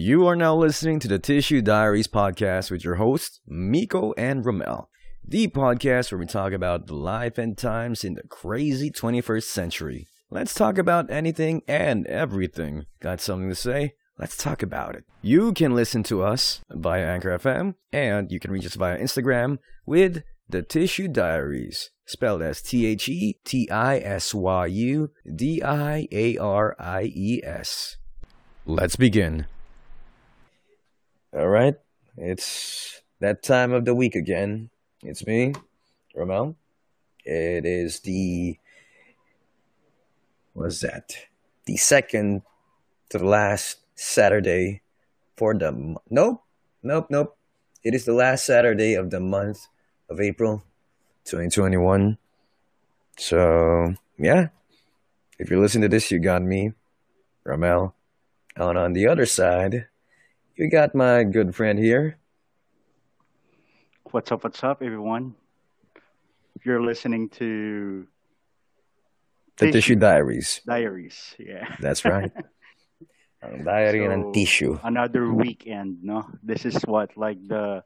You are now listening to the Tissue Diaries podcast with your hosts, Miko and Ramel. The podcast where we talk about the life and times in the crazy 21st century. Let's talk about anything and everything. Got something to say? Let's talk about it. You can listen to us via Anchor FM, and you can reach us via Instagram with the Tissue Diaries, spelled as T H E T I S Y U D I A R I E S. Let's begin. All right, it's that time of the week again. It's me, Ramel. It is the what's that? The second to the last Saturday for the nope, nope, nope. It is the last Saturday of the month of April, 2021. So yeah, if you're listening to this, you got me, Ramel. And on the other side, you got my good friend here. What's up, what's up, everyone? You're listening to The Tissue Tissue Diaries. Diaries. Yeah. That's right. Diary So, tissue. Another weekend, no? This is what, like the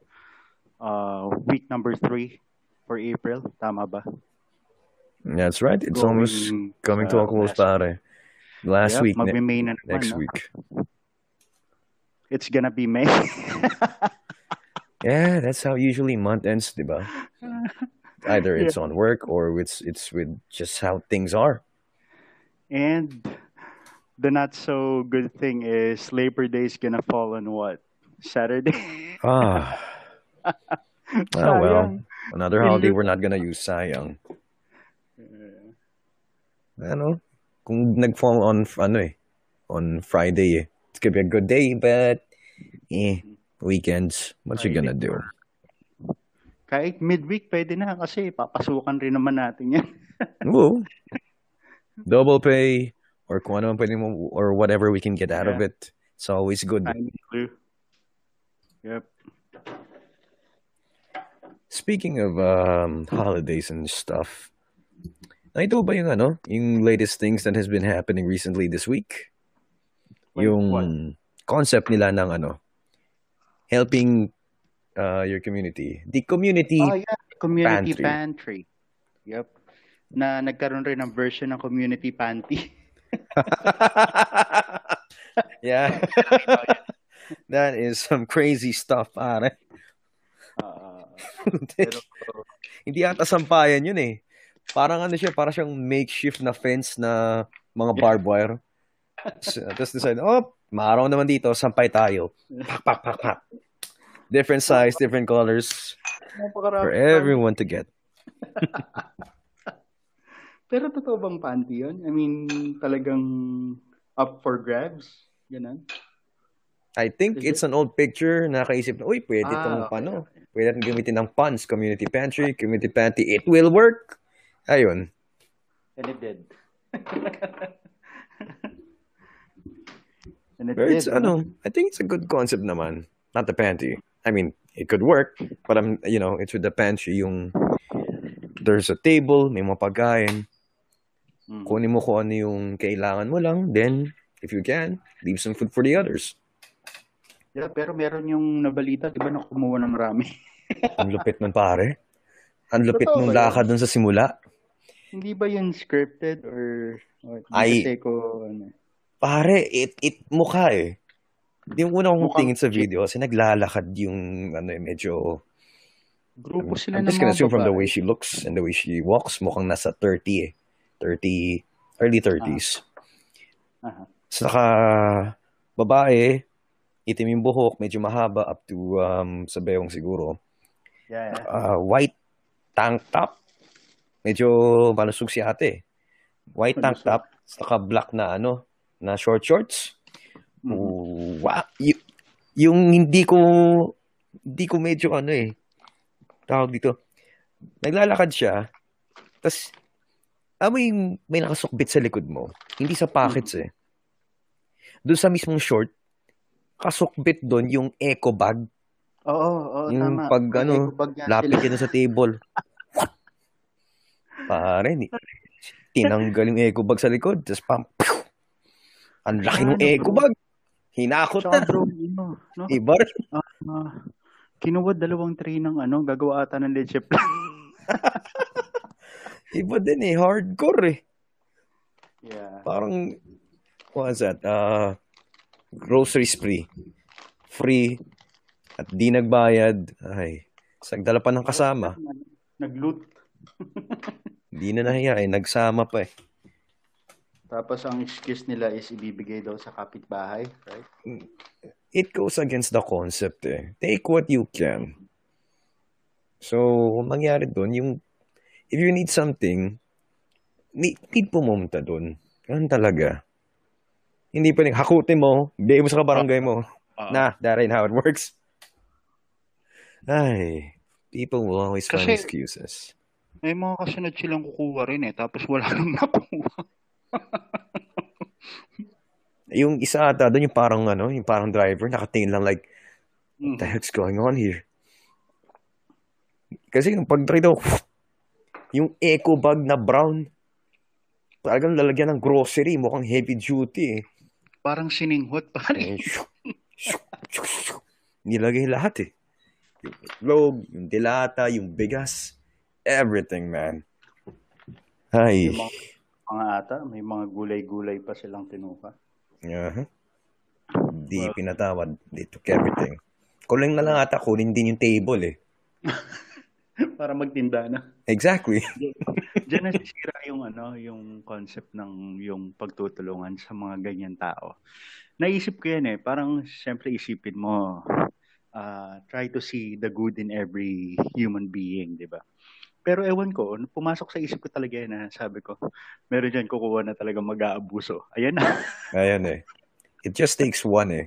uh, week number three for April. Tama ba? That's right. It's almost Going, coming to a uh, close, last pare. Last Yep, week, ne- next no? week. It's gonna be May. Yeah, that's how usually month ends, diba? Either yeah. it's on work or it's it's with just how things are. And the not so good thing is Labor Day is gonna fall on what? Saturday? Ah, ah well. Another holiday we're not gonna use, sayang. Ano? Kung nag-fall on, ano eh, on Friday eh. Gonna be a good day, but eh, weekends, what you gonna do? Kahit midweek, pwede na kasi papasukan rin naman natin yan. Woo. Double pay or kung ano pwede mo or whatever we can get out of Yeah. it. It's always good. Yep. Speaking of um, holidays and stuff, nakita ba yung ano, yung latest things that has been happening recently this week? Yung what? concept nila ng ano, helping uh, your community. The community Oh yeah, community pantry. pantry. Yep. Na nagkaroon rin ng version ng community panty. yeah, that is some crazy stuff, pare. Ah, pero Hindi ata sampayan yun eh. Parang ano siya, parang siyang makeshift na fence na mga barbed wire. So, Tapos decide, oh, maaraw naman dito, sampay tayo. Pak, pak, pak, pak. Different size, different colors for everyone to get. Pero totoo bang panty yun? I mean, talagang up for grabs? Ganun? I think Is it's it? an old picture. Nakaisip na, uy, pwede Ah, itong, okay. ano, pwede natin gamitin ng puns, community pantry, community panty. It will work. Ayun. And it did. And it But it's, did, no? ano, I think it's a good concept naman. Not the panty. I mean, it could work, but I'm, you know, it's with the pantry, yung there's a table, may mga pagkain, Mm. kunin mo kung ano yung kailangan mo lang, then, if you can, leave some food for the others. Yeah, pero meron yung nabalita, di ba, na kumuha ng marami. Ang lupit nun, pare. Ang lupit Totoo nung lakad dun sa simula. Hindi ba yun scripted or, or kasi ko, ano, pare, it, it mukha eh. Yung una kong tingin sa video, kasi naglalakad yung, ano eh, medyo, Grupo I'm, sila I'm just gonna assume from the way she looks and the way she walks, mukhang nasa 30 eh. 30, early Ah, 30s. aha. Saka, babae, itim yung buhok, medyo mahaba up to um, sa bewang siguro. Yeah, yeah. Uh, white tank top. Medyo malusog si ate. White tank top, saka black na ano, na short shorts. Mhm. Wow. Y- yung hindi ko, hindi ko medyo ano eh, tawag dito, naglalakad siya, tas amoy may nakasukbit sa likod mo. Hindi sa pockets eh. Doon sa mismong short, kasukbit doon yung eco bag. Oo, oo, Yung tama. pag May ano, lapit yan sa table. Pare, ni, tinanggal yung eco bag sa likod. Tapos pam, pew! Ang laki ng bro? bag. Hinakot na. bro, ano, no? Iba rin. Ah, kinuha dalawang tray ng ano, gagawa ata ng leche plan. Iba din eh. Hardcore eh. yeah. Parang, what was that? Uh, grocery spree. Free. At di nagbayad. Ay, sagdala pa ng kasama. Nag-loot. Di na nahiya eh. Nagsama pa eh. Tapos ang excuse nila is ibibigay daw sa kapitbahay, right? It goes against the concept eh. Take what you can. So, kung mangyari doon, yung, if you need something, need, need pumunta doon. Ganun talaga. Hindi pa rin, hakutin mo, bigay mo sa kabarangay mo. Ah. Nah, that ain't how it works. Ay, people will always find Kasi- excuses. May mga kasunod silang kukuha rin eh, tapos wala nang nakuha. Yung isa ata doon, yung parang ano, yung parang driver, nakatingin lang like, what the heck's going on here? Kasi yung pag-try daw, yung eco bag na brown, talagang lalagyan ng grocery, mukhang heavy duty eh. Parang sininghot pa rin. Eh. Nilagay lahat eh. Yung itlog, yung dilata, yung bigas, everything man. Ay. Yung mga, ata, may mga gulay-gulay pa silang tinuka. Uh-huh. Di pinatawad. They took everything. Kulang na lang ata kunin din yung table eh. Para magtinda na. Exactly. Diyan nasisira yung ano, yung concept ng yung pagtutulungan sa mga ganyan tao. Naisip ko yan eh, parang siyempre isipin mo, ah, try to see the good in every human being, di ba? Pero ewan ko, pumasok sa isip ko talaga yan na sabi ko, meron dyan kukuha na talaga mag-aabuso. Ayan na. Ayan eh. It just takes one eh.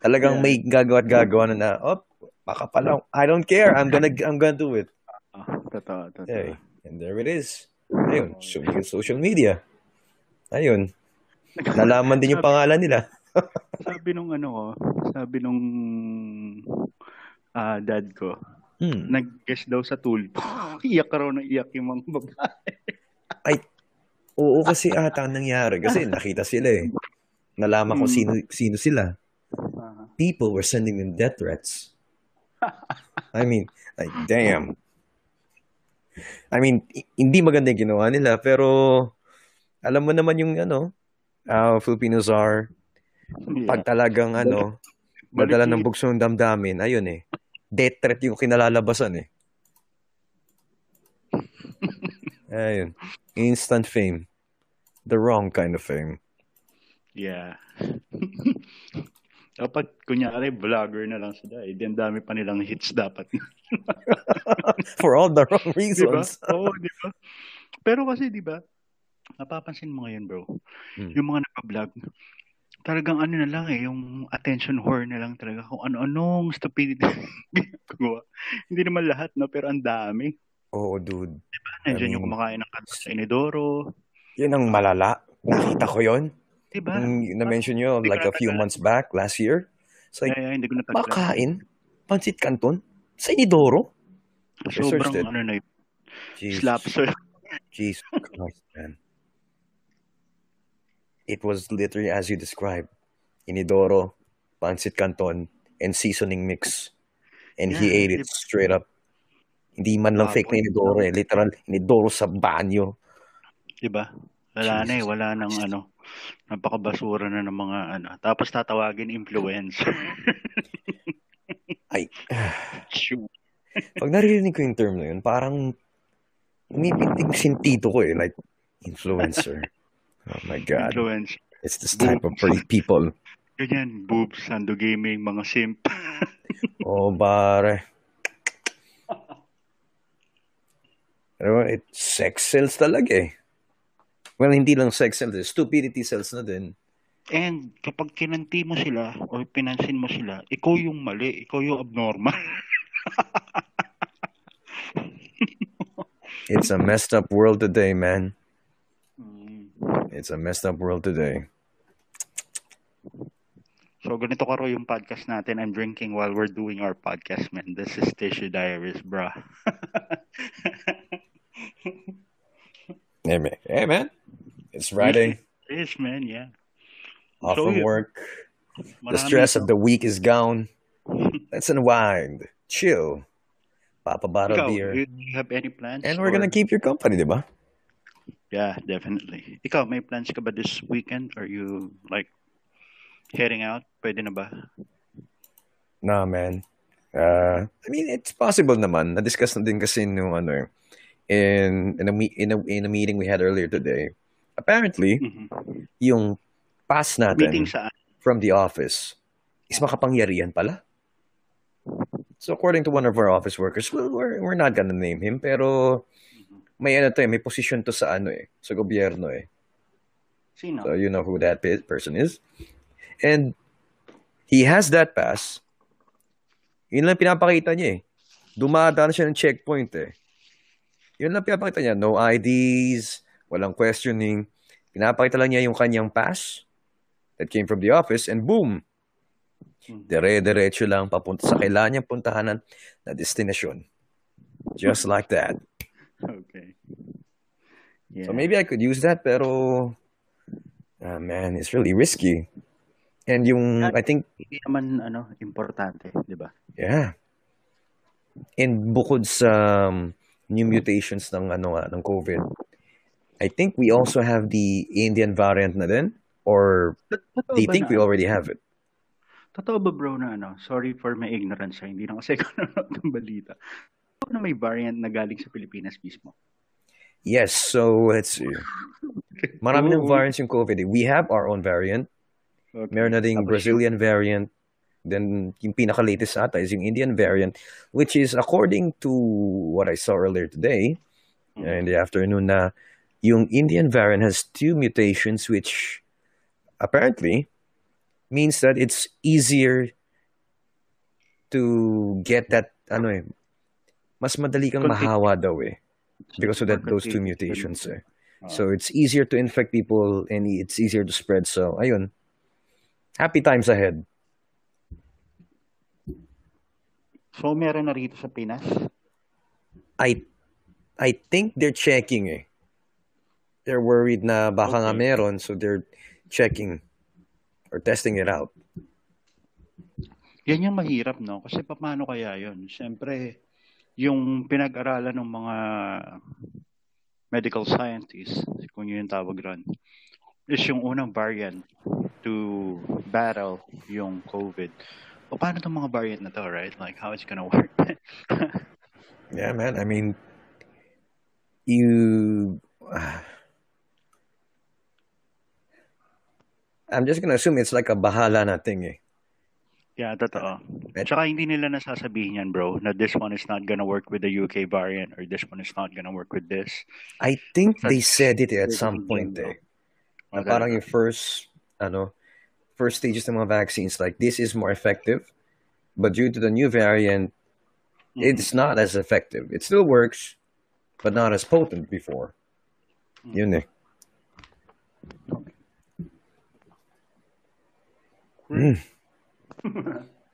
Talagang Yeah. may gagawa at gagawa na na, oh, baka pala, I don't care, I'm gonna, I'm gonna do it. Ah, totoo, totoo. Hey, and there it is. Ayun, so, yung social media. Ayun, nalaman din yung pangalan nila. sabi nung ano ko, sabi nung ah, dad ko, Hmm. nag-guess daw sa tulpo. iyak raw na iyak yung mga babae. Oo, kasi ata ang nangyari. Kasi nakita sila eh. Nalaman ko Hmm. sino, sino sila. Ah. People were sending them death threats. I mean, like, damn. I mean, hindi maganda yung ginawa nila, pero alam mo naman yung ano, uh, Filipinos are, pag talagang ano, madala ng bugso ng damdamin, ayun eh, death threat yung kinalalabasan eh. Ayun. Instant fame. The wrong kind of fame. Yeah. Dapat, kunyari, vlogger na lang sila. Eh, ang dami pa nilang hits dapat. For all the wrong reasons. Oo, di ba? Pero kasi, di ba, napapansin mo ngayon, bro, Hmm. yung mga nagpa-vlog, talagang ano na lang eh, yung attention whore na lang talaga kung ano-anong stupidity ginagawa. Hindi naman lahat, no? Pero ang dami. Oo, dude. Nandiyan I yung mean, kumakain ng katas sa Inidoro. Yan ang malala. Nakita ko yon. Di ba? Yung na-mention nyo like a few months back, last year. It's like, Kaya hindi ko makain, pansit canton, sa Inidoro. Sobrang ano na yun. Jesus, Slap, sir. Jesus Christ, man. It was literally as you described. Inidoro, pansit canton, and seasoning mix. And he Yeah, ate it straight up. Hindi man lang fake na. Inidoro eh. Literal, Inidoro sa banyo. Diba? Wala na eh, Jesus wala nang ano, napakabasura na ng mga ano. Tapos tatawagin influencer. Ay, pag naririnig ko yung term na yun, parang umipintig sentido ko eh. Like, influencer. Oh my God. Influencer. It's this type of pretty people. Ganyan, boobs, Sando Gaming, mga simp. Oh, bare. Pero it, sex sells talaga eh. Well, hindi lang sex sells, stupidity sells na din. And kapag kinanti mo sila o pinansin mo sila, ikaw yung mali, ikaw yung abnormal. It's a messed up world today, man. It's a messed up world today. So ganito karo yung podcast natin. I'm drinking while we're doing our podcast, man. This is Tissue Diaries, bra. Hey, man. Hey, man. It's Friday. Yes, man, yeah. Off So, from work. the stress of the week is gone. Let's unwind, chill, pop a bottle Ikaw, of beer, you, you have any plans? and we're or- gonna keep your company, diba? Yeah, definitely. Ikaw, may plans ka ba this weekend? Are you like heading out? Pwede na ba? Nah, man. Uh, I mean, it's possible naman. Na-discuss na din kasi nung ano eh, in in a, in a in a meeting we had earlier today. Apparently, Mhm. yung pass natin from the office is makapangyarihan pala. So according to one of our office workers, well, we're, we're not gonna name him, pero may ano to eh, may position to sa ano eh, sa gobyerno eh. Sino? So you know who that pe- person is. And he has that pass. Yun lang pinapakita niya eh. Dumadaan siya ng checkpoint eh. Yun lang pinapakita niya. No IDs, walang questioning. Pinapakita lang niya yung kanyang pass that came from the office and boom, Hmm. dire-diretso lang papunta sa kailangan niyang puntahan na destinasyon. Just like that. Okay. Yeah. So maybe I could use that, pero ah, man, it's really risky. And yung, I think, Hindi naman ano, importante, di ba? yeah. And bukod sa um, new mutations ng ano nga, ng COVID, I think we also have the Indian variant na din, or Totoo they ba think na, we already have it. Totoo ba bro na ano, sorry for my ignorance ha, hindi na kasi ako nanonood ng balita. Na may variant na galing sa Pilipinas mismo. Yes, so let's see. Marami ng variants yung COVID. eh. We have our own variant. Okay. Meron na ding Brazilian variant. Then, yung pinaka-latest ata is yung Indian variant, which is according to what I saw earlier today, Mm. uh, in the afternoon, na yung Indian variant has two mutations, which apparently means that it's easier to get that, ano eh, mas madali kang mahawa daw eh, because of that those two mutations eh. Oo. So it's easier to infect people and it's easier to spread. So ayun. Happy times ahead. So, meron na rito sa Pinas? I I think they're checking eh. They're worried na baka nga Okay. meron so they're checking or testing it out. Yan yung mahirap, no? Kasi paano kaya yun? Siyempre, yung pinag-aralan ng mga medical scientists, kung yun yung tawag ron, is yung unang variant to battle yung COVID. O paano itong mga variant na to, right? Like, how it's gonna work? Yeah, man. I mean, you. I'm just gonna assume it's like a bahala na thing eh. Yeah, totoo. Tsaka hindi nila nasasabihin yan, bro, na this one is not gonna work with the UK variant or this one is not gonna work with this. I think they said it at some point eh. Na parang yung first, ano, first stages ng mga vaccines, like this is more effective, but due to the new variant, Mhm. it's not as effective. It still works, but not as potent before. Yun eh. Mm.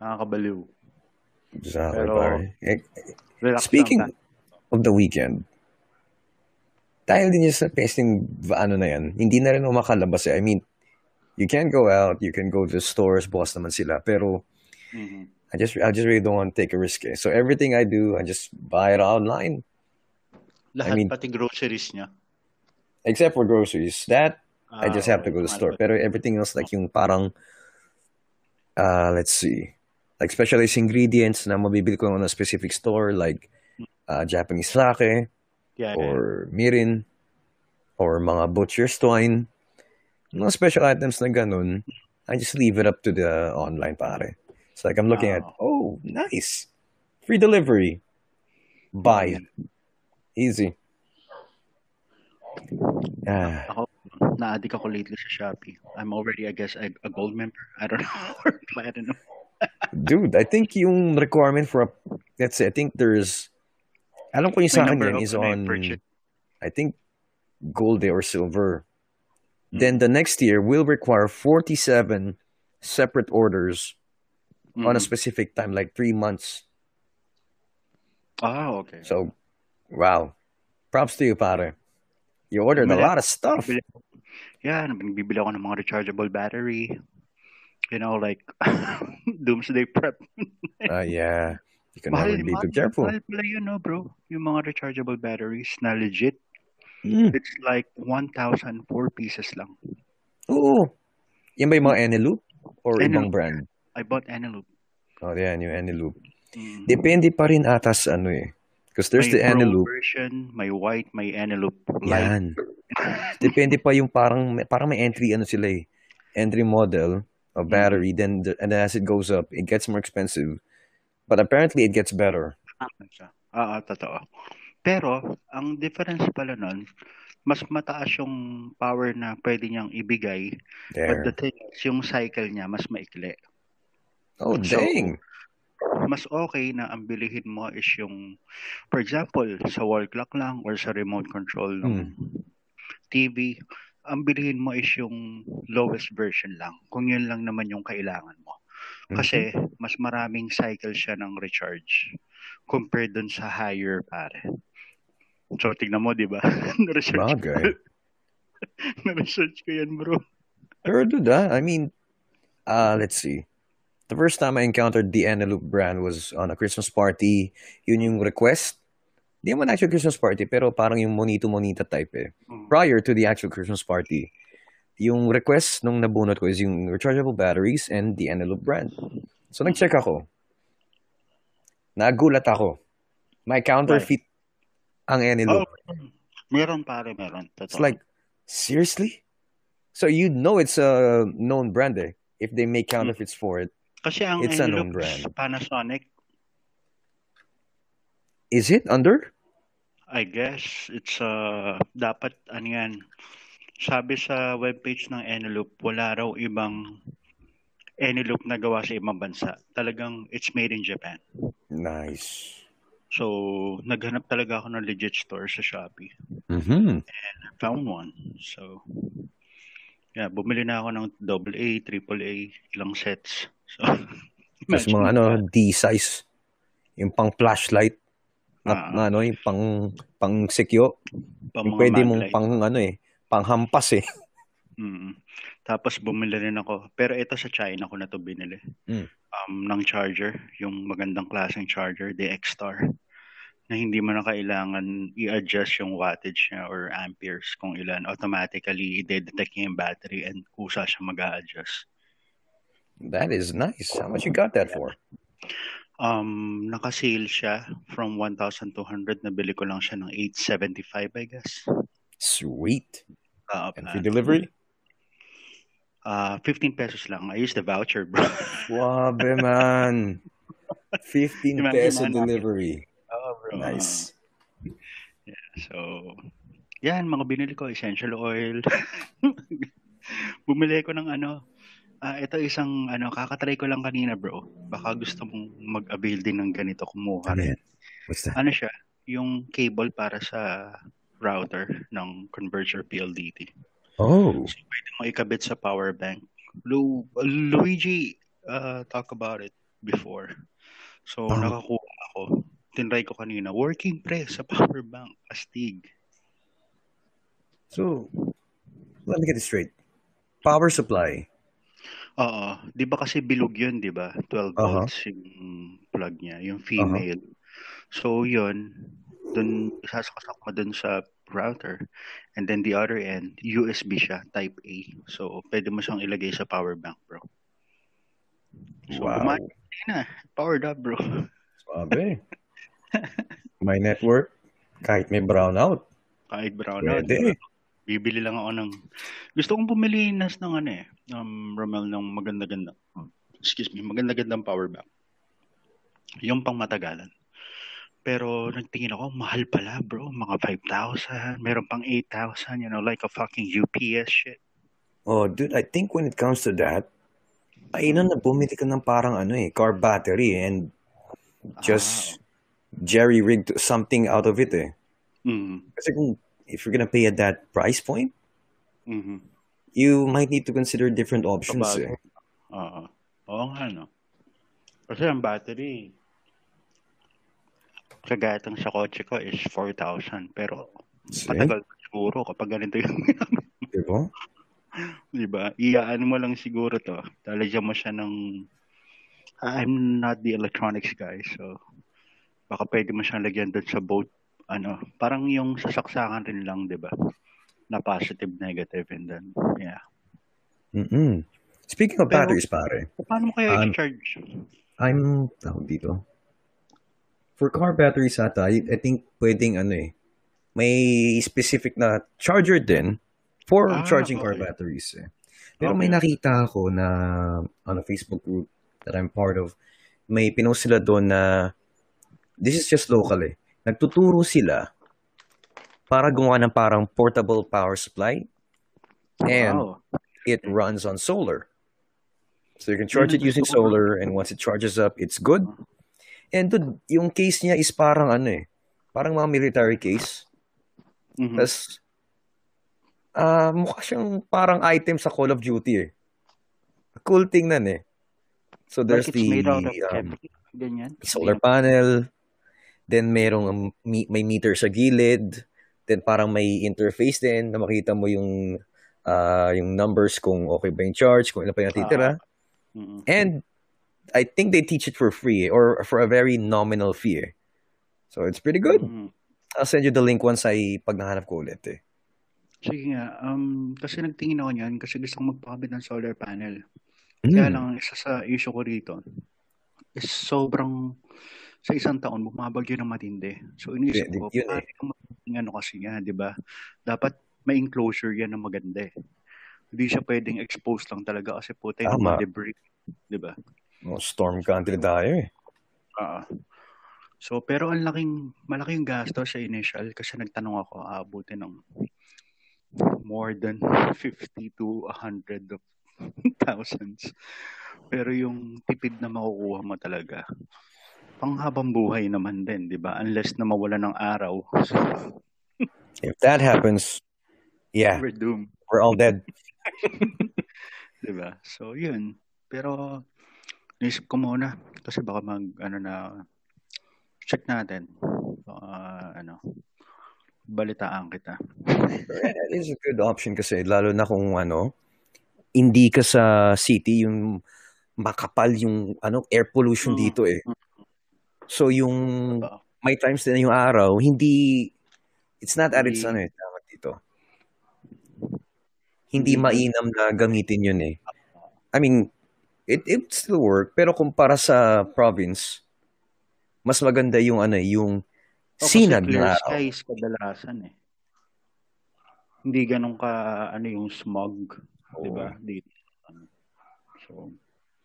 Nakakabaliw. Exactly, Pero, pare. Eh, Speaking lang. of the weekend, dahil din yung sa testing, ano na yan, hindi na rin ako makalabas eh. I mean, you can go out, you can go to stores, boss naman sila, pero Mhm. I just, I just really don't want to take a risk eh. So everything I do, I just buy it online, Lahat mean- pati groceries niya. except for groceries. That, I just have to go to the store. Pero everything else, like yung parang, uh, let's see, like specialized ingredients na mabibili ko on a specific store, like uh, Japanese sake, Yeah, yeah. or mirin, or mga butcher's twine, mga special items na ganun, I just leave it up to the online pare. It's like I'm looking at, Ah. oh, nice. Free delivery. Buy. it. Easy. Ah, Ako, na-addict ako lately sa Shopee. I'm already, I guess, a, a gold member. I don't know. or platinum. dude, I think yung requirement for a, let's say, I think there's, alam ko yung sa akin number yan of is on. I think, gold or silver. Hmm. Then the next year will require 47 separate orders on a Mhm. specific time, like three months. Ah, okay. So, wow. Props to you, pare. You ordered a lot of stuff. Yeah, nagbibili ako ng mga rechargeable battery. You know, like doomsday prep. Uh, yeah. You can Mahal, never be too careful. mahal pala yun, no, bro. Yung mga rechargeable batteries na legit. Mm. It's like 1,004 pieces lang. Oo. Yan ba yung mga Eneloop? Or Eneloop. ibang brand? I bought Eneloop. Oh, yan, yung Eneloop. Mm. Depende pa rin ata sa ano eh. Because there's may the Eneloop. version, may white, may Eneloop light. Yan. Depende pa yung parang, parang may entry ano sila eh. Entry model of Mm. battery. Then, the, and then as it goes up, it gets more expensive. But apparently, it gets better. Siya. Oo, totoo. Pero, ang difference pala nun, mas mataas yung power na pwede niyang ibigay. But the There. thing is, yung cycle niya, mas maikli. Oh, So, dang. Mas okay na ang bilihin mo is yung, for example, sa wall clock lang or sa remote control ng TV, ang bilihin mo is yung lowest version lang. Kung yun lang naman yung kailangan mo. Kasi mas maraming cycle siya ng recharge compared dun sa higher pare. So, tignan mo, di ba? Na-research, Bagay. na-research ko yan, bro. Pero dude, ah, I mean, uh, let's see. The first time I encountered the Eneloop brand was on a Christmas party. Yun yung request. Di naman actual Christmas party, pero parang yung monito-monita type eh. Mm. Prior to the actual Christmas party, yung request nung nabunot ko is yung rechargeable batteries and the Eneloop brand. So, nag-check ako. Nagulat ako. May counterfeit ang Eneloop. Oh, meron pare, meron. Totoo. It's like, seriously? So you know it's a known brand eh. If they make counterfeits for it, Kasi ang it's a known Eneloop brand. Panasonic, is it under? I guess it's uh dapat ano yan. Sabi sa webpage ng Eneloop, wala raw ibang Eneloop na gawa sa ibang bansa. Talagang it's made in Japan. Nice. So, naghanap talaga ako ng legit store sa Shopee. Mm-hmm. Found one. So, yeah, bumili na ako ng double A, triple A, ilang sets. So, Tapos mga ano. D-size. Yung pang flashlight. Na, Ah. na ano, yung pang, pang sikyo. pa Yung pwede mong pang ano eh, pang hampas eh. Mm. Tapos bumili rin ako. Pero ito sa China ko na to binili. Mm. Um, ng charger, yung magandang klaseng charger, the X-Star, na hindi mo na kailangan i-adjust yung wattage niya or amperes kung ilan. Automatically, i-detect niya yung battery and kusa siya mag adjust That is nice. How much you got that for? Um, naka-sale siya from 1,200. Nabili ko lang siya ng 875, I guess. Sweet. Uh, And free delivery? uh, 15 pesos lang. I used the voucher, bro. Wabe man. 15 Imagine peso delivery. Oh, bro. Nice. So, yan, mga binili ko, essential oil. Bumili ko ng ano, ah ito isang, ano, kakatry ko lang kanina, bro. Baka gusto mong mag-avail din ng ganito, kumuha Ano yan? What's that? Ano siya, yung cable para sa router ng converter PLDT. Oh. So, pwede mo ikabit sa power bank. Lu Luigi uh, talk about it before. So, Oh. nakakuha ako. Tinry ko kanina. Working pre sa power bank. Astig. So, let me get this straight. Power supply. Oo. Di ba kasi bilog yun, di ba? 12 Uh-huh. volts yung plug niya, yung female. So, yun, dun, isasakosak mo dun sa router. And then the other end, USB siya, type A. So, pwede mo siyang ilagay sa power bank, bro. So, Wow. kumain na. Powered up, bro. Sabi. May network. Kahit may brownout. Kahit brownout. Pwede. Bibili lang ako ng... Gusto kong bumili nas ng ano eh. Um, Romel ng maganda-ganda. Excuse me. Maganda-gandang power bank. Yung pang matagalan. Pero nagtingin ako, mahal pala bro. Mga 5,000. Meron pang 8,000. You know, like a fucking UPS shit. Oh, dude, I think when it comes to that, ay na bumili ka ng parang ano eh, car battery and just jerry-rigged something out of it eh. Mm. Kasi kung, if you're gonna pay at that price point, Mm-hmm. you might need to consider different options Kabago. eh. Oo. Oo nga, no? Kasi ang battery, kagatang sa kotse ko is 4,000. Pero See? matagal pa siya siguro kapag ganito yung Di ba? Di? Iyaan mo lang siguro to. Talagyan mo siya ng... I'm not the electronics guy, so baka pwede mo siyang lagyan doon sa boat. Ano, parang yung sasaksakan rin lang, di ba? Na positive, negative, and then, yeah. Mm-mm. Speaking of Pero- batteries, pare, Paano mo kaya Um, i-charge? I'm, tawag dito, for car batteries ata, I, I think pwedeng ano eh, may specific na charger din for Ah, charging car okay. batteries eh. Pero may Okay. nakita ako na on a Facebook group that I'm part of, may pinost sila doon na this is just local eh. Nagtuturo sila para gumawa ng parang portable power supply and wow. it runs on solar. So you can charge it using solar. and once it charges up, it's good. And dude, yung case niya is parang ano eh, parang mga military case. Mhm. Tapos, ah mukha siyang parang item sa Call of Duty eh. Cool tingnan eh. So there's like the um, solar panel, then merong um, may meter sa gilid, then parang may interface din na makita mo yung ah, yung numbers kung okay ba yung charge, kung ilan pa yung natitira. Mhm. And I think they teach it for free or for a very nominal fee. eh. So it's pretty good. Mhm. I'll send you the link once ay pag nahanap ko ulit eh. Sige nga, um, kasi nagtingin ako niyan kasi gusto ko magpakabit ng solar panel. Kaya Mm. lang, isa sa issue ko rito is sobrang sa isang taon bumabagyo ng matindi. So iniisip Yun- ko, yun paano eh. yung magiging ano kasi nga, di ba? Dapat may enclosure yan na maganda eh. Hindi siya pwedeng exposed lang talaga kasi yung Tama. mga debris. Di ba? Oh, storm country tayo eh. Ah. So, pero ang laking, malaki yung gasto sa initial kasi nagtanong ako, aabuti ng more than 50 to 100 of thousands. Pero yung tipid na makukuha mo talaga, panghabang buhay naman din, di ba? Unless na mawala ng araw. So, If that happens, yeah, we're doomed. we're all dead. Di ba? So, yun. Pero, naisip ko muna. Kasi baka mag, ano na, check natin. Baka, ano, balitaan kita. That is a good option kasi lalo na kung ano, hindi ka sa city yung makapal yung ano air pollution Mm. dito eh. So yung may times din na yung araw, hindi it's not at its ano eh, dito. Hindi mainam na gamitin yun eh. I mean, it it still work pero kumpara sa province, mas maganda yung ano eh, yung O, kasi sinag araw. skies kadalasan eh. Hindi ganun ka, ano yung smog. Oo. Di ba? Dito. So,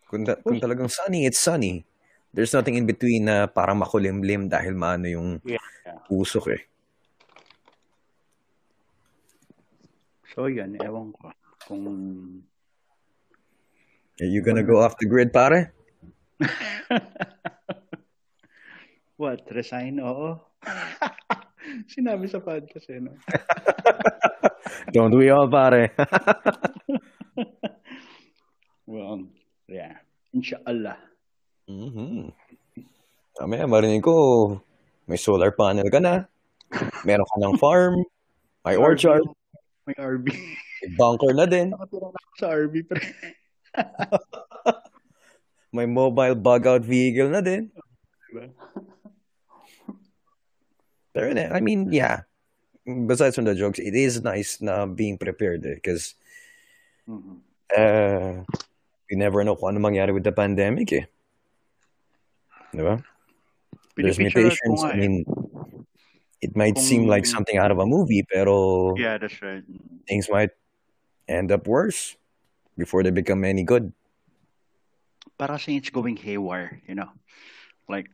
Kung, da- kung talagang sunny, it's sunny. There's nothing in between na parang makulimlim dahil maano yung yeah. usok eh. So, yan. Ewan ko. Kung Are you gonna go off the grid, pare? What? Resign? Oo. Sinabi sa podcast eh, no? Don't we all, pare? Well, yeah. Inshallah. mm-hmm. Mamaya, marinig ko, may solar panel ka na, meron ka ng farm, may orchard, May RB. may bunker na din, Nakatira na ako sa RB, pre. may mobile bug-out vehicle na din. Diba? Pero, eh, I mean, yeah. Besides from the jokes, it is nice na being prepared eh, because Mhm. uh, you never know kung ano mangyari with the pandemic eh. Di ba? There's mutations. I mean, it might seem like something out of a movie, pero Yeah, that's right. things might end up worse before they become any good. Para sa it's going haywire, you know? Like,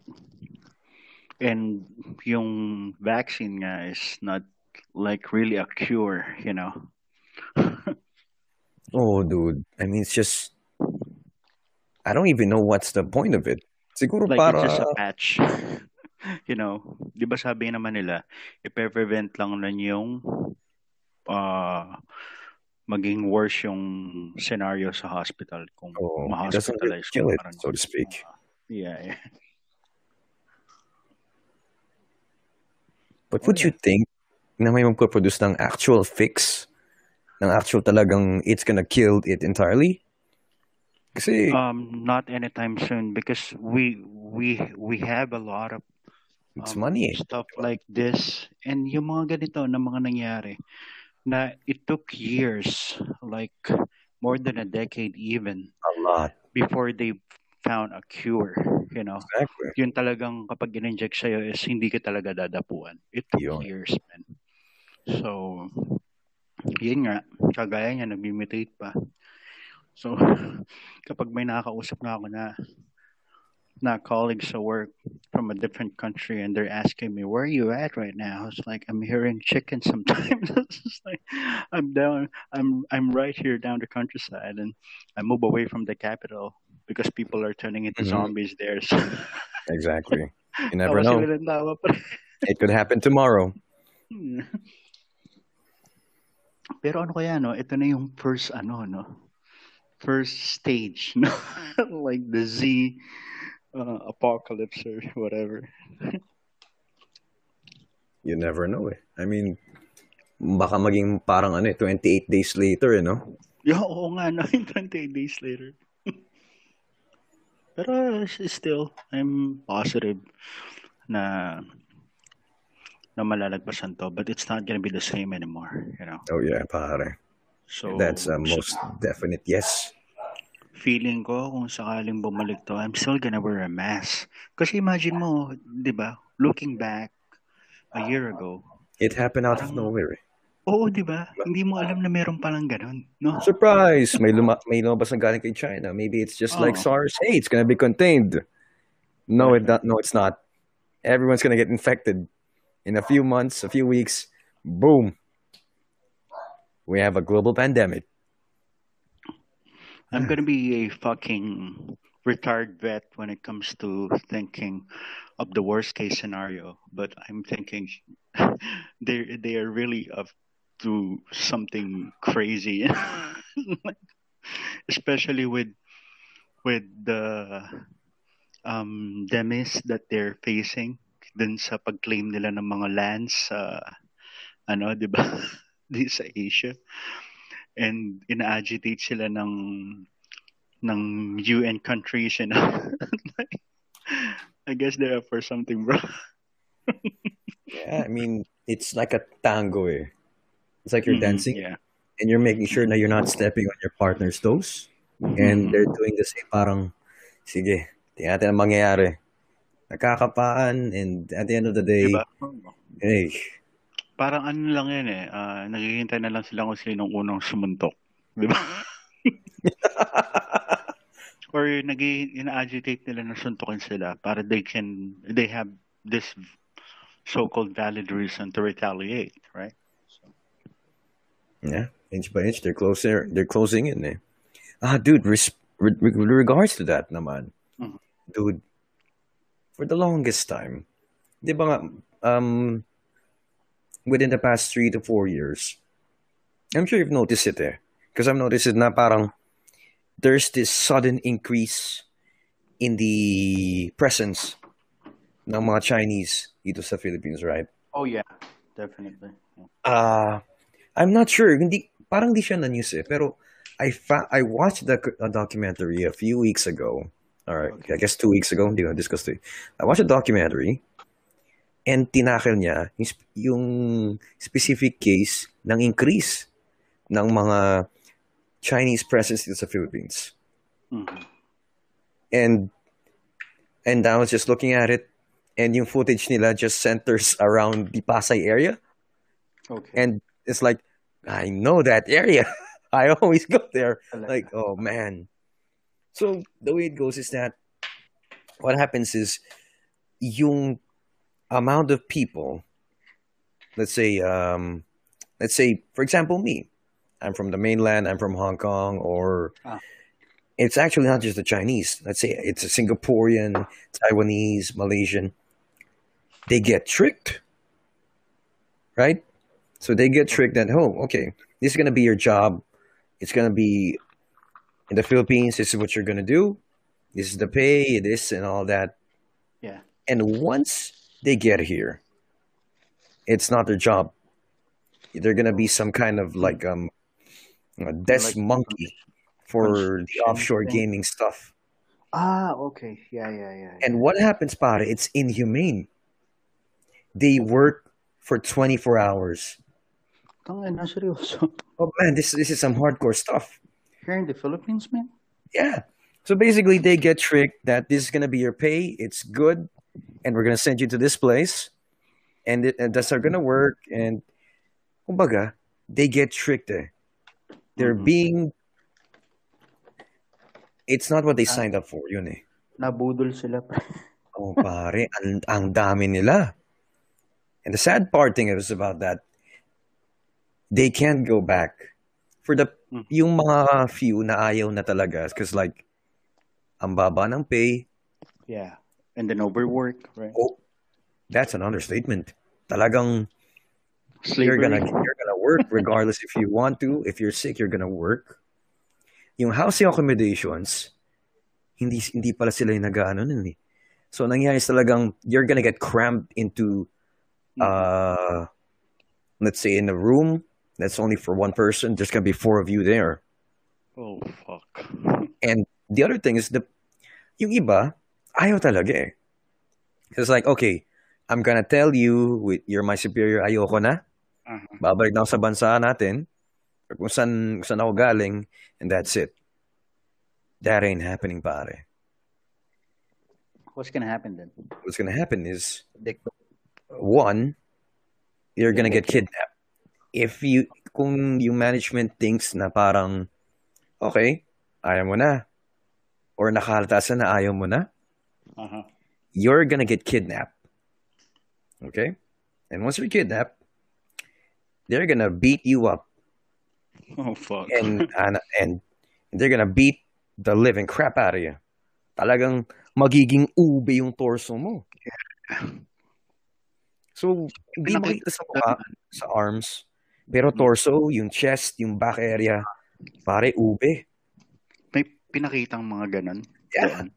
and yung vaccine nga is not like really a cure, you know? Oh, dude. I mean, it's just, I don't even know what's the point of it. Siguro like para, it's just a patch. you know, 'di ba sabi naman nila, i-prevent lang na yung uh, maging worse yung scenario sa hospital kung oh, it doesn't really ma-hospitalize kill it, parang- so to speak. Yeah, yeah. But would Oh, you think na may magpo-produce ng actual fix, ng actual talagang it's gonna kill it entirely? Kasi, Um, not anytime soon because we we we have a lot of it's um, money. stuff like this and yung mga ganito na mga nangyari na it took years like more than a decade even A lot. before they found a cure you know Exactly. yun talagang kapag in-inject sa'yo is hindi ka talaga dadapuan it took Yun. years man so yun nga kagaya niya nag-mutate pa so kapag may nakakausap na ako na na colleagues at work from a different country and they're asking me where are you at right now it's like i'm here in chicken sometimes it's just like i'm down i'm i'm right here down the countryside and i move away from the capital because people are turning into Mhm. zombies there so Exactly. You never know. sila ng tawa pa rin. It could happen tomorrow. pero ano kaya no ito na yung first ano no first stage no like the Z uh, apocalypse or whatever You never know eh. I mean, baka maging parang ano eh, 28 days later, eh, no? Yeah, oo nga, no? 28 days later. Pero still, I'm positive na na malalagpasan to. But it's not gonna be the same anymore, you know? Oh yeah, pare. So, That's a most definite yes. feeling ko kung sakaling bumalik to, I'm still gonna wear a mask. Kasi imagine mo, di ba, looking back a year ago, It happened out of nowhere. eh. oo, di ba? Hindi mo alam na meron palang ganun, no? Surprise! May, luma- may lumabas na galing kay China. Maybe it's just like Oh. SARS. Hey, it's gonna be contained. No, it not, no, it's not. Everyone's gonna get infected. In a few months, a few weeks, boom. We have a global pandemic. I'm gonna be a fucking retired vet when it comes to thinking of the worst case scenario. But I'm thinking they they are really up to something crazy, especially with with the um demis that they're facing dun sa pagclaim nila ng mga lands sa ano, 'di ba? Di sa Asia and ina-agitate sila ng ng UN countries and like, I guess they're up for something, bro. Yeah, I mean, it's like a tango. Eh. It's like you're Mhm, dancing Yeah. and you're making sure that you're not stepping on your partner's toes. And they're doing the same parang, sige, tingnan natin ang mangyayari. Nakakapaan and at the end of the day, Diba? hey, Parang ano lang yan eh. ah, naghihintay na lang sila kung sino ang unang sumuntok. Di ba? Or nag ina-agitate nila na suntukin sila para they can, they have this so-called valid reason to retaliate, right? So, yeah, inch by inch, they're closer, they're closing in eh. Ah, dude, res- with with regards to that naman, Mhm. dude, for the longest time, di ba nga, um, within the past three to four years, I'm sure you've noticed it there. Because I've noticed it na parang there's this sudden increase in the presence ng mga Chinese dito sa Philippines, right? oh yeah, definitely. Uh, I'm not sure. Hindi, parang di siya na news eh. Pero I fa- I watched the a documentary a few weeks ago. All right, Okay. I guess two weeks ago. Hindi ko discuss it. I watched a documentary and tinakil niya yung, specific case ng increase ng mga Chinese presence dito sa Philippines. Mhm. And and I was just looking at it and yung footage nila just centers around the Pasay area. Okay. and it's like I know that area. I always go there. Like, oh man. So the way it goes is that what happens is yung amount of people, let's say, um, let's say, for example, me. I'm from the mainland. I'm from Hong Kong, or Ah. it's actually not just the Chinese. Let's say it's a Singaporean, Taiwanese, Malaysian. They get tricked, right? So they get tricked that, oh, okay, this is going to be your job. It's going to be in the Philippines. This is what you're going to do. This is the pay, this and all that. Yeah. And once they get here, it's not their job they're gonna be some kind of like um a desk Like monkey for the offshore gaming stuff. Ah, okay. Yeah, yeah, yeah, And yeah. what happens, pare? It's inhumane. They work for 24 hours. Tangin na, seryoso. Oh man, this this is some hardcore stuff. Here in the Philippines, man? Yeah. So basically, they get tricked that this is gonna be your pay. It's good, and we're gonna send you to this place, and, it, and that's how gonna work. And kumbaga, they get tricked. Eh. They're Mhm. being. It's not what they Ah, signed up for, yun eh. nabudol sila. Oh pare, ang, ang dami nila. And the sad part thing is about that, they can't go back. For the Mhm. yung mga few na ayaw na talaga, because like, ang baba ng pay, Yeah. And then overwork, right? oh, that's an understatement. Talagang you're gonna Slavery. you're gonna work regardless if you want to. If you're sick, you're gonna work. Yung housing accommodations, hindi hindi pala sila yung nag-ano nun eh. So nangyayari is talagang you're gonna get cramped into Mhm. uh let's say in a room that's only for one person. There's gonna be four of you there. Oh, fuck. And the other thing is the yung iba ayaw talaga eh. It's like okay, I'm gonna tell you with you're my superior, ayoko na. Uh-huh. Babalik na ako sa bansa natin kung saan, kung saan ako galing and that's it. That ain't happening, pare. What's gonna happen then? What's gonna happen is one, you're gonna get get kidnapped. If you, kung yung management thinks na parang, okay, ayaw mo na, or nakalatasan na ayaw mo na, Uh-huh. you're gonna get kidnapped. Okay? And once you're kidnapped, they're gonna beat you up Oh, fuck. and and, and they're gonna beat the living crap out of you. Talagang magiging ube yung torso mo. So, hindi makita sa mukha, sa arms, pero torso, yung chest, yung back area, pare, ube. May pinakitang mga ganon. Yeah. Doon.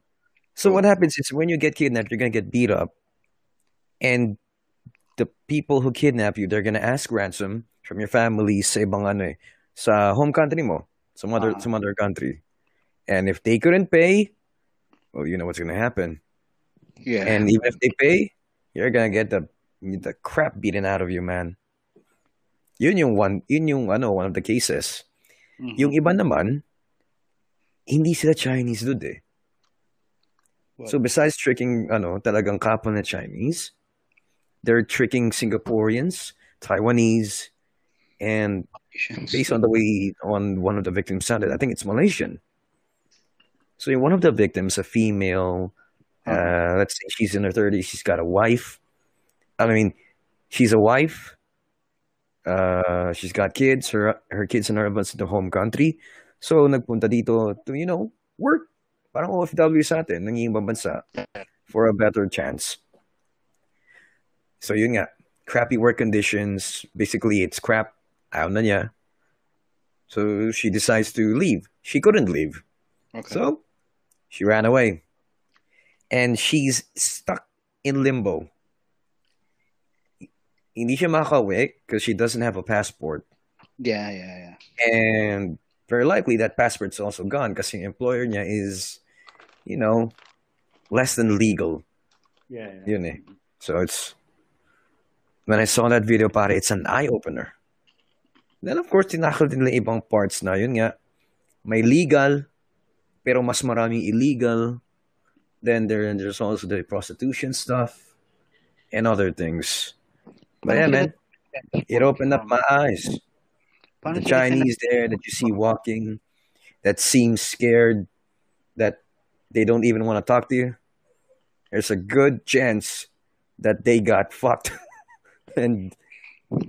So what happens is when you get kidnapped, you're gonna get beat up, and the people who kidnap you, they're gonna ask ransom from your family sa ibang ano eh, sa home country mo, some other Ah. some other country. And if they couldn't pay, well, you know what's gonna happen. Yeah. And even if they pay, you're gonna get the the crap beaten out of you, man. Yun yung one, yun yung ano, one of the cases. Mhm. Yung iba naman, hindi sila Chinese dude eh. What? So besides tricking ano, talagang kapwa na Chinese, they're tricking Singaporeans, Taiwanese, and Malaysians. based on the way on one of the victims sounded, I think it's Malaysian. So one of the victims, a female, uh, let's say she's in her 30s, she's got a wife. I mean, she's a wife. Uh, she's got kids. Her her kids and her husband's in the home country. So nagpunta dito to you know work. Parang OFW sa atin, nanging ibang bansa for a better chance. So yun nga, crappy work conditions. Basically, it's crap. Ayaw na niya. So she decides to leave. She couldn't leave. Okay. So she ran away. And she's stuck in limbo. Hindi siya makakauwi because she doesn't have a passport. yeah, yeah, yeah. And very likely that passport's also gone because yung employer niya is, you know, less than legal. Yeah, yeah. Yun eh. So it's, when I saw that video, pare, it's an eye-opener. Then of course, tinakal din nila ibang parts na yun nga, may legal, pero mas maraming illegal. Then there, there's also the prostitution stuff and other things. But yeah, man, it opened up my eyes. The Chinese there that you see walking, that seems scared, they don't even want to talk to you. There's a good chance that they got fucked, and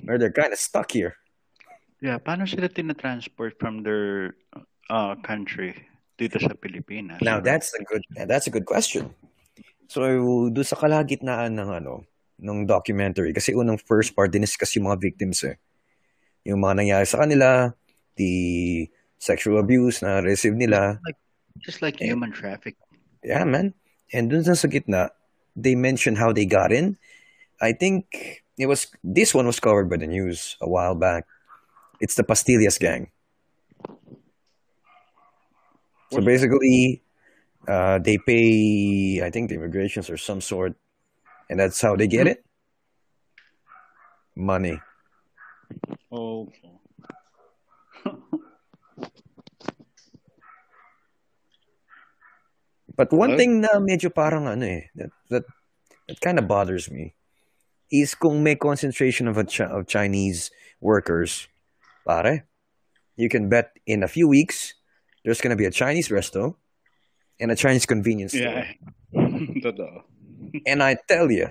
or they're kind of stuck here. Yeah, paano sila tinatransport from their uh, country dito sa Pilipinas? Now that's a good that's a good question. So do sa kalagitnaan ng ano ng documentary kasi unang first part diniscuss yung mga victims eh. Yung mga nangyari sa kanila, the sexual abuse na receive nila. like just like Eh. human traffic. Yeah, man. And dun sa sa gitna, they mentioned how they got in. I think it was this one was covered by the news a while back. It's the Pastillas gang. So basically, uh, they pay, I think, the immigrations or some sort, and that's how they get it. Money. Okay. But one thing na medyo parang ano eh, that that, that kind of bothers me is kung may concentration of a of Chinese workers, pare, you can bet in a few weeks there's gonna be a Chinese resto and a Chinese convenience store. Yeah. And I tell you,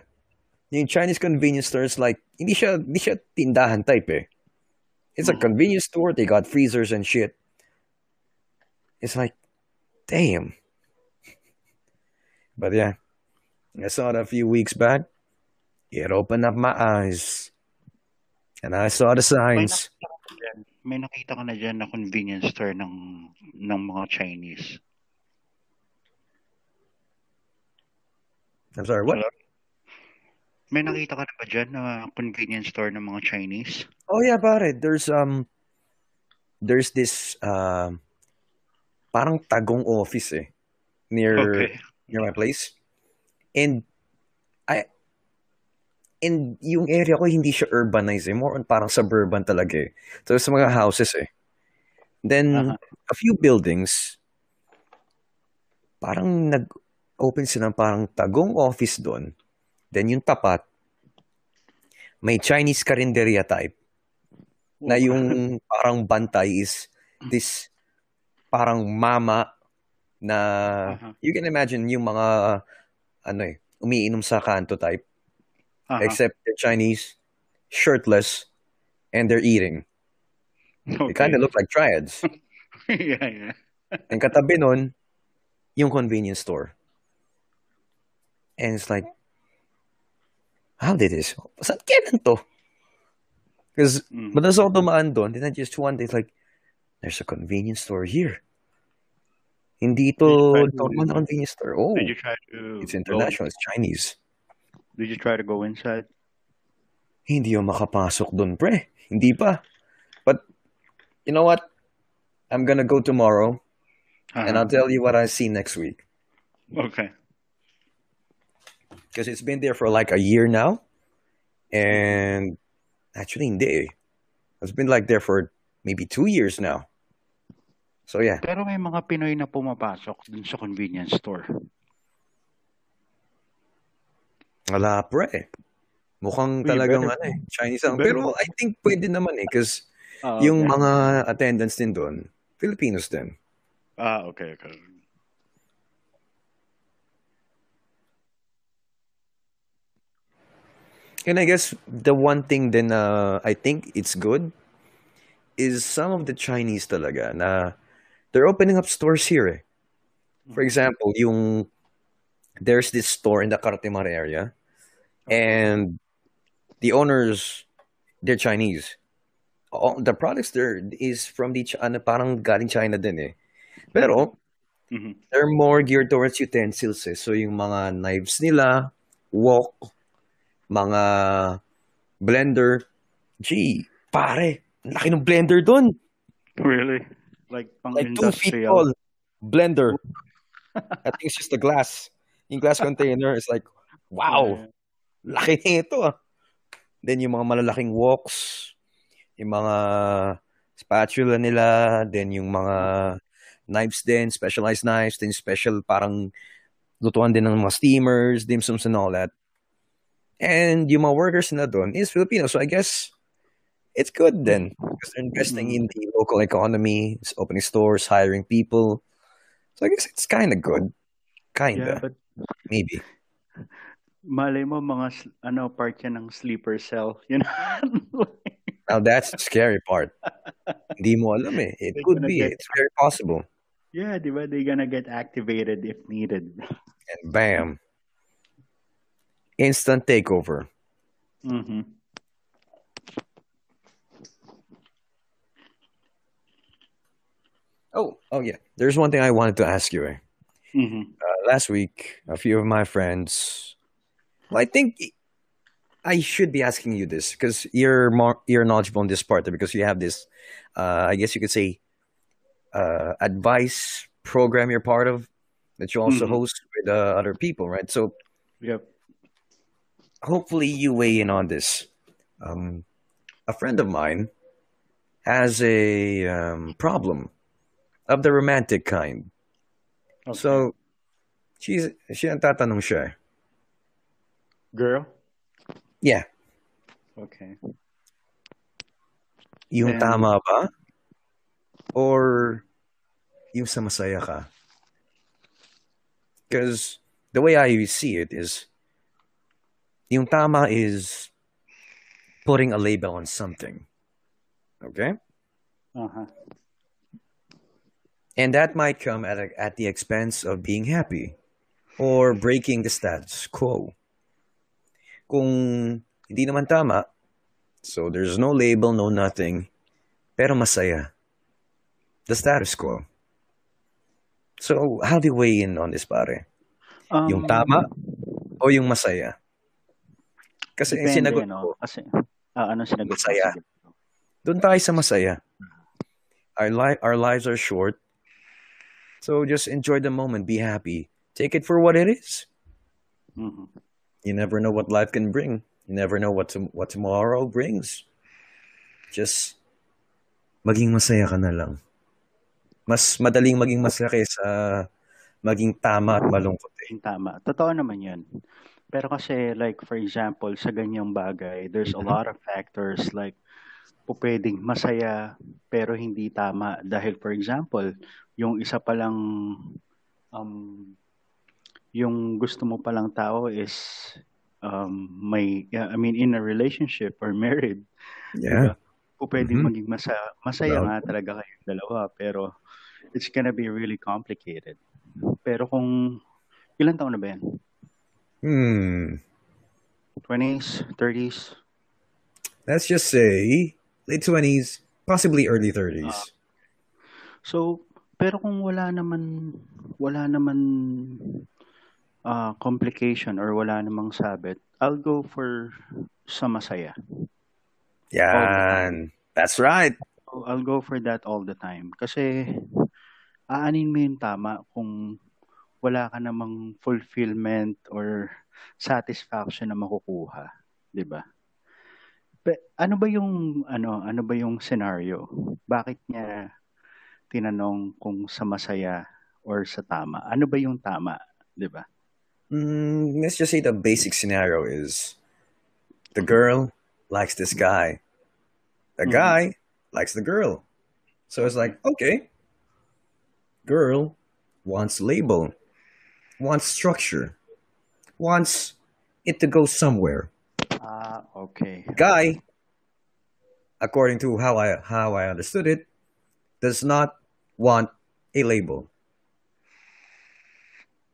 yung Chinese convenience store is like, hindi siya, hindi siya tindahan type eh. It's a Mhm. convenience store, they got freezers and shit. It's like, damn. But yeah, I saw it a few weeks back. It opened up my eyes. And I saw the signs. nakita ka na dyan. May nakita ka na dyan na convenience store ng ng mga Chinese. I'm sorry, what? Hello? May nakita ka na ba dyan na convenience store ng mga Chinese? Oh yeah, pare. There's um there's this um parang tagong office eh near Okay. Near my place. And I and yung area ko hindi siya urbanized eh. More on parang suburban talaga eh. So sa mga houses eh. Then Aha. a few buildings parang nag-open sila ng parang tagong office doon. Then yung tapat may Chinese karinderya type na yung parang bantay is this parang mama na Aha. you can imagine yung mga ano eh umiinom sa kanto type Aha. except they're Chinese shirtless and they're eating they kind of look like triads yeah, yeah. and katabi nun yung convenience store and it's like how did this saan kailan to because Mm. Madalas ako dumaan doon, then I just one day, it's like, there's a convenience store here. Hindi Did you to normal na convenience store. Oh, did you try to it's international. It's Chinese. did you try to go inside? Hindi yung makapasok doon, pre. Hindi pa. But, you know what? I'm gonna go tomorrow, and Uh-huh. I'll tell you what I see next week. Okay. Because it's been there for like a year now. And, actually, hindi eh. It's been like there for maybe two years now. So, yeah. Pero may mga Pinoy na pumapasok dun sa convenience store. Wala, pre. Mukhang Uy, talagang ano eh, Chinese ang. Pero I think pwede naman eh, because Ah, yung okay. mga attendants din doon, Filipinos din. Ah, okay, okay. And I guess the one thing then uh, I think it's good is some of the Chinese talaga na they're opening up stores here eh. For example, yung there's this store in the Cartimar area and the owners they're Chinese. All, the products there is from the Ch- ano, parang galing China din eh. Pero Mhm. they're more geared towards utensils eh. So yung mga knives nila, wok, mga blender. Gee, pare, laki ng blender doon. Really? Like pang Like two feet tall blender. I think it's just a glass. Yung glass container is like, wow, Yeah. laki nito ah. Then yung mga malalaking woks, yung mga spatula nila, then yung mga knives din, specialized knives, then special parang lutuan din ng mga steamers, dim sums and all that. And yung mga workers na doon is Filipino. So I guess it's good then because they're investing in the local economy, it's opening stores, hiring people. So I guess it's kind of good. Kinda. but Maybe. malay mo mga ano part yan ng sleeper cell. You know? Now that's the scary part. Hindi mo alam eh. It They're could be. get It's very possible. yeah, di ba? They're gonna get activated if needed. And bam. Instant takeover. Mm-hmm. Oh, oh yeah. There's one thing I wanted to ask you. Eh. Mm-hmm. Uh, last week, a few of my friends, well, I think I should be asking you this because you're more you're knowledgeable in this part because you have this, uh, I guess you could say, uh, advice program you're part of that you also Mhm. host with uh, other people, right? So Yep. hopefully you weigh in on this. Um, a friend of mine has a um, problem of the romantic kind. Okay. So she's she ang tatanong siya. Girl? Yeah, Okay. yung And- tama ba or yung sa masaya ka? Because the way I see it is yung tama is putting a label on something. Okay? Uh-huh. And that might come at, a, at the expense of being happy or breaking the status quo. Kung hindi naman tama, so there's no label, no nothing, pero masaya. The status quo. So, how do you weigh in on this, pare? Um, Yung tama o yung masaya? Kasi Depende, sinagot no? ko, Kasi, ah, ano sinagot? Masaya. Doon tayo sa masaya. Our, li- our lives are short. So just enjoy the moment, be happy. Take it for what it is. Mhm. You never know what life can bring. You never know what to- what tomorrow brings. Just maging masaya ka na lang. Mas madaling maging masaya kaysa maging tama at malungkot eh. Tama. Totoo naman yun. Pero kasi, like, for example, sa ganyang bagay, there's a Mhm. lot of factors like, po pwedeng masaya pero hindi tama. Dahil, for example, yung isa palang, um, yung gusto mo palang tao is, um, may, yeah, I mean, in a relationship or married, Yeah. po pwedeng Mhm. maging masa, masaya Love. nga talaga kayong dalawa, pero it's gonna be really complicated. Pero kung, ilan taon na ba yan? Hmm. 20s, 30s? Let's just say late 20s, possibly early 30s. So, pero kung wala naman, wala naman uh, complication or wala namang sabit, I'll go for sa masaya. Yan. That's right. I'll go for that all the time. Kasi, aanin mo yung tama kung wala ka namang fulfillment or satisfaction na makukuha, 'di ba? Pe- Ano ba yung ano, ano ba yung scenario? Bakit niya tinanong kung sa masaya or sa tama? Ano ba yung tama, 'di ba? Mm, let's just say the basic scenario is the girl likes this guy. The Mhm. guy likes the girl. So it's like, okay, girl wants label, wants structure, wants it to go somewhere. Ah, okay. Guy, according to how I how I understood it, does not want a label.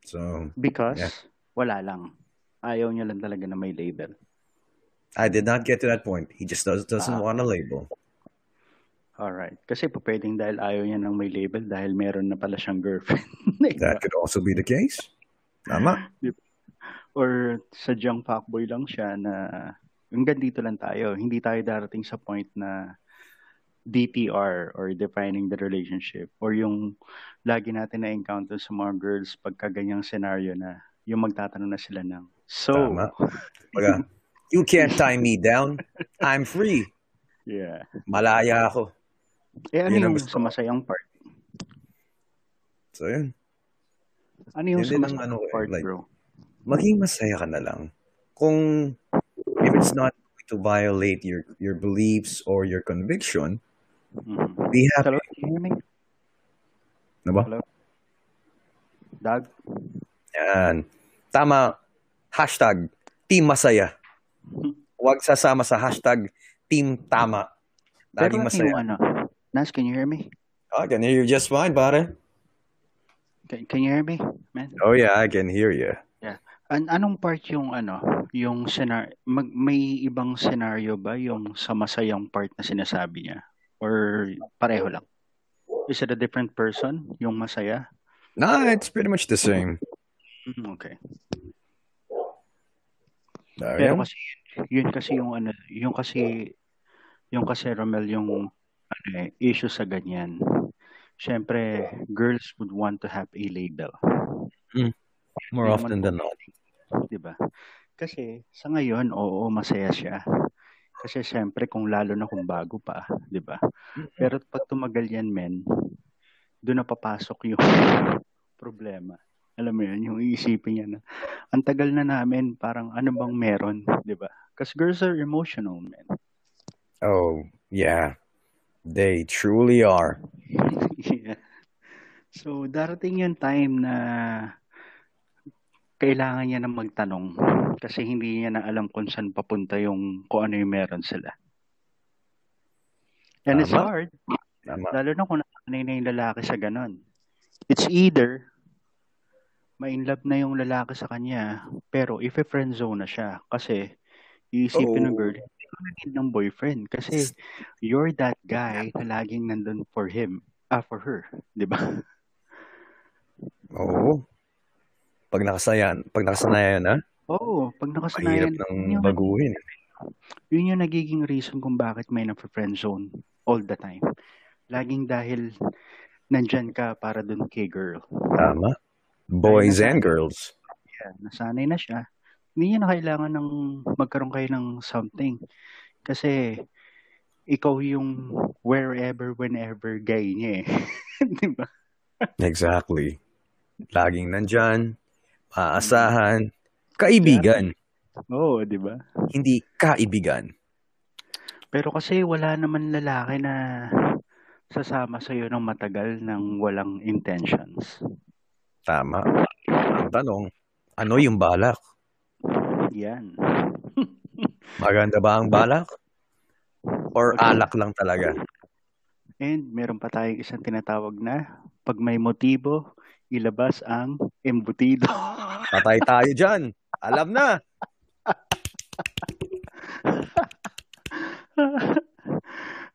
So Because Yeah. wala lang. Ayaw niya lang talaga na may label. I did not get to that point. He just does, doesn't Ah. want a label. Alright. Kasi po pwedeng dahil ayaw niya ng may label dahil meron na pala siyang girlfriend. That could also be the case. Tama. Or sadyang fuckboy lang siya na hanggang dito lang tayo. Hindi tayo darating sa point na DTR or defining the relationship or yung lagi natin na-encounter sa mga girls pagka ganyang scenario na yung magtatanong na sila ng So, Tama. Baga, you can't tie me down. I'm free. yeah. Malaya ako. Eh ano Yun yung sa masayang part? So yun. Ano yung Yun sa masayang ano eh, part, like- bro? Maging masaya ka na lang. Kung if it's not going to violate your your beliefs or your conviction, Mhm. be happy. Hello, can you hear me? Ano ba? Hello? Doug? Yan. Tama. Hashtag Team Masaya. Huwag sasama sa hashtag Team Tama. Laging masaya. yung ano? Nas, can you hear me? I can hear you just fine, pare. Can, can you hear me, man? Oh yeah, I can hear you. An anong part yung ano, yung scenario, mag, may ibang scenario ba yung sa masayang part na sinasabi niya? Or pareho lang? Is it a different person, yung masaya? Nah, it's pretty much the same. Mm, Okay. Oh, Pero kasi yun kasi yung ano, yung kasi yung kasi Romel yung ano, eh, issue sa ganyan. Siyempre, girls would want to have a label. Mm. More Hindi often than not. Di ba? Kasi sa ngayon, oo, masaya siya. Kasi siyempre kung lalo na kung bago pa, di ba? Pero pag tumagal yan, men, doon na papasok yung problema. Alam mo yun, yung iisipin niya na, ang tagal na namin, parang ano bang meron, di ba? Because girls are emotional, men. Oh, yeah. They truly are. yeah. So, darating yung time na kailangan niya na magtanong kasi hindi niya na alam kung saan papunta yung kung ano yung meron sila. And it's Tama. hard. Tama. Lalo na kung nasanay na yung lalaki sa ganon. It's either ma-inlove na yung lalaki sa kanya, pero if a friend zone na siya, kasi iisipin ng Oh. girl, ko na need ng boyfriend kasi you're that guy na laging nandun for him, ah, for her. Di ba? Oo. Pag nakasayan, pag nakasanayan na, Oo, pag mahirap nakasanayan, nang yun baguhin. yun yung nagiging reason kung bakit may na-friend zone all the time. Laging dahil nandyan ka para dun kay girl. Tama. Boys and girls. yeah, nasanay na siya. Hindi niya na kailangan ng magkaroon kayo ng something. Kasi ikaw yung wherever, whenever guy niya eh. Di ba? Exactly. Laging nandyan, Mm. maaasahan, Yeah. kaibigan, Oo, di ba? hindi kaibigan. Pero kasi wala naman lalaki na sasama sa'yo ng matagal ng walang intentions. Tama. Ang tanong, ano yung balak? Yan. Maganda ba ang balak? Or alak lang talaga? and meron pa tayong isang tinatawag na pag may motibo, ilabas ang embutido. Patay tayo dyan. Alam na.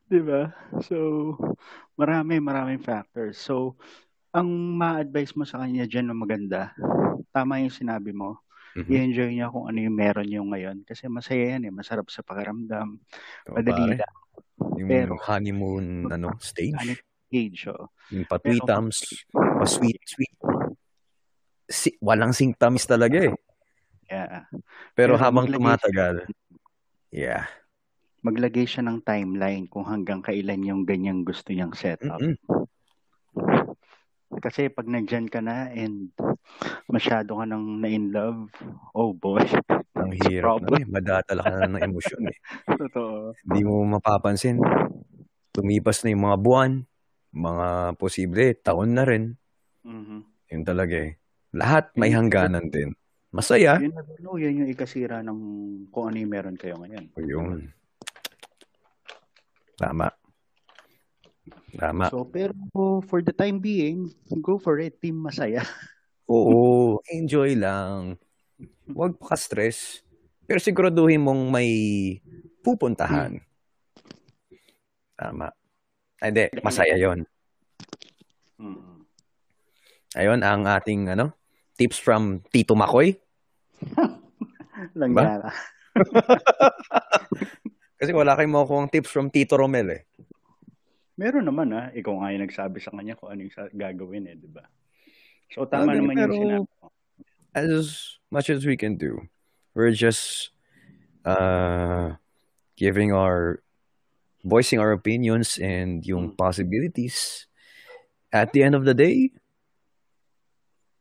Di ba? So, marami, maraming factors. So, ang ma-advise mo sa kanya dyan na maganda, tama yung sinabi mo, Mhm. i-enjoy niya kung ano yung meron niyo ngayon. Kasi masaya yan eh, masarap sa pakiramdam, O madali pare, lang. yung Pero, honeymoon ano ano stage, age, oh. yung Pero, patwitams, pa-sweet, sweet. Si, walang symptoms talaga eh. yeah. Pero Pero habang tumatagal, yeah. maglagay siya ng timeline kung hanggang kailan yung ganyang gusto niyang setup. Mm-mm. Kasi pag nandyan ka na and masyado ka nang na-in love, oh boy, Ang hirap na eh. Madadala ka na ng emosyon eh. Totoo. Hindi mo mapapansin. Tumipas na yung mga buwan, mga posible, taon na rin. Mhm. Yun talaga eh. Lahat may hangganan din. Masaya. yun, no, yun yung ikasira ng kung ano yung meron kayo ngayon. O yun. Tama. Tama. So, pero for the time being, go for it. Team masaya. Oo, enjoy lang. Huwag pa stress Pero siguraduhin mong may pupuntahan. Tama. Ay, Hindi, masaya yon. Mm. Ayun, ang ating ano, tips from Tito Makoy. Lang Ba? yara. Kasi wala kayong makukuha tips from Tito Romel eh. Meron naman ah. Ikaw nga yung nagsabi sa kanya kung ano yung gagawin eh, di ba? So, tama Okay, naman pero yung sinabi mo. as much as we can do, we're just uh, giving our, voicing our opinions and yung Mm. possibilities. At the end of the day,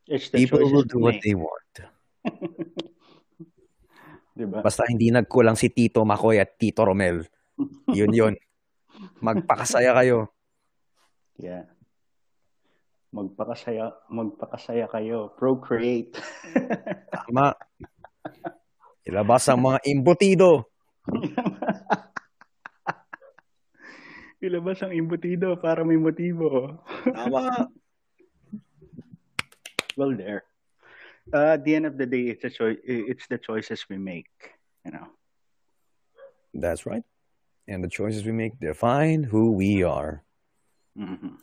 the people will do what they want. Di ba? Basta hindi nagkulang si Tito Makoy at Tito Romel. Yun yun. Magpakasaya kayo. Yeah. Magpakasaya, magpakasaya kayo. Procreate. Tama. Ilabas ang mga imbutido. Ilabas ang imbutido para may motibo. Tama. well, there. Uh, at the end of the day, it's a choice. It's the choices we make. You know. That's right. And the choices we make define who we are. Mhm.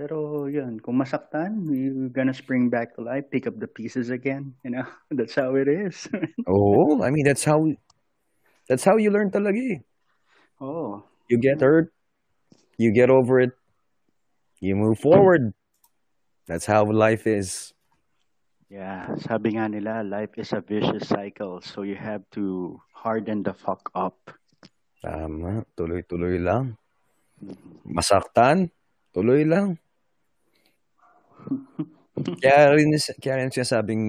Pero yun, kung masaktan, you're gonna spring back to life, pick up the pieces again. You know, that's how it is. oh, I mean, that's how, that's how you learn talaga eh. oh, You get hurt, you get over it, you move forward. That's how life is. yeah. Sabi nga nila, life is a vicious cycle. So you have to harden the fuck up. Tama, tuloy-tuloy lang. Masaktan, tuloy lang. kaya rin, kaya rin sinasabing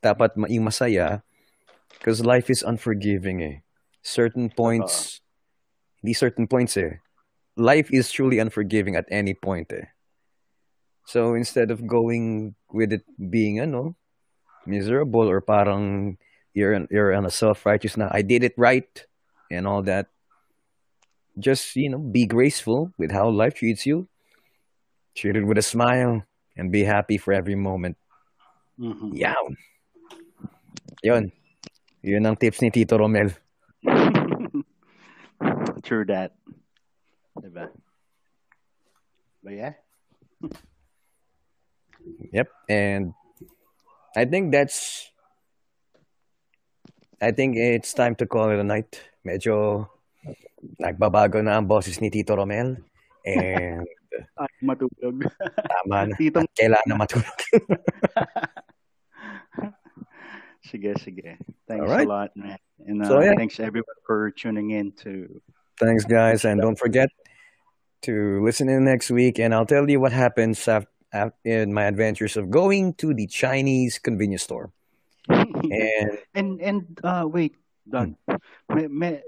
dapat ma- yung masaya because life is unforgiving eh. Certain points, hindi certain points eh. Life is truly unforgiving at any point eh. So instead of going with it being ano, miserable or parang you're you're on a self-righteous na I did it right and all that. Just, you know, be graceful with how life treats you. Treat it with a smile and be happy for every moment. Mhm. Yawn. Yun. Yun ang tips ni Tito Romel. True that. Diba? But yeah. Yep. And I think that's I think it's time to call it a night. Medyo nagbabago na ang boses ni Tito Romel. And Ay, matulog. tama na. Titong At kailangan na matulog. Sige, sige. Thanks Alright. a lot, man. And uh, So, yeah. thanks everyone for tuning in to Thanks, guys. And don't forget to listen in next week. And I'll tell you what happens in my adventures of going to the Chinese convenience store. And and and uh wait, Doug. May,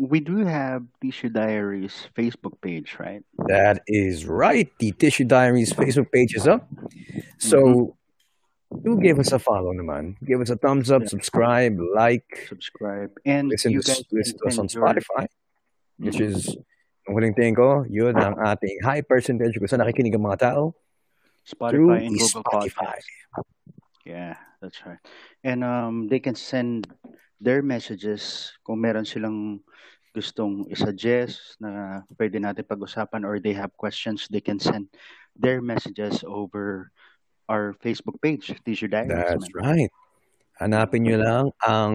we do have Tissue Diaries Facebook page, right? that is right. The Tissue Diaries Facebook page is up. So do give us a follow naman. Give us a thumbs up, Yeah. subscribe, like, Subscribe and listen to, guys listen to us on Spotify, which is, ang huling tingin ko, yun ang ating high percentage kung saan nakikinig ang mga tao. through Spotify and Google Spotify. Podcasts. Yeah, that's right. And um, they can send their messages kung meron silang gustong isuggest na pwede natin pag-usapan or they have questions, they can send their messages over our Facebook page, Tissue Diaries. That's man. right. Hanapin nyo lang ang...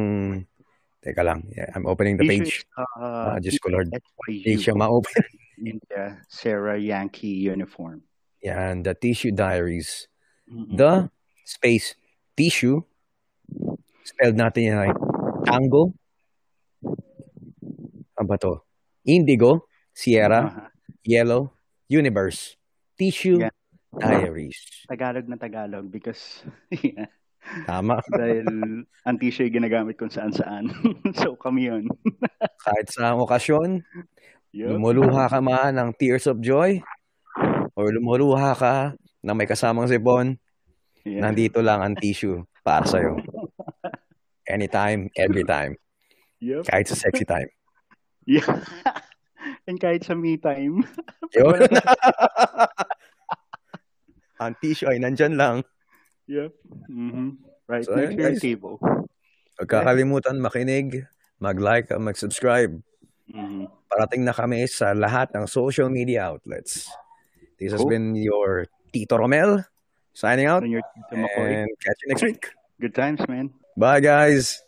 Teka lang. Yeah, I'm opening the Tissue page. is, uh, Ah, ko Lord. Hindi siya ma-open. India, Sarah Yankee uniform. Yan, the Tissue Diaries. The space tissue. Spelled natin yan like tango. Ano ba to? Indigo, Sierra, Aha. Yellow, Universe. Tissue Yeah. Diaries. Tagalog na Tagalog because yeah, Tama. dahil ang ay ginagamit kung saan saan. so kami yun. Kahit sa okasyon, Yup. lumuluha ka man ng tears of joy or lumuluha ka na may kasamang sipon, Yeah. nandito lang ang tissue para sa'yo. Anytime, every time. Yup. Kahit sa sexy time. Yeah. And kahit sa me time. Yun. ang tissue ay nandyan lang. Yep. Mm-hmm. Right So, next guys. table. Huwag kakalimutan makinig, mag-like, at mag-subscribe. Mm-hmm. Parating na kami sa lahat ng social media outlets. This has Cool. been your Tito Romel signing out And your Tito McCoy. and catch you next week. Good times, man. Bye, guys.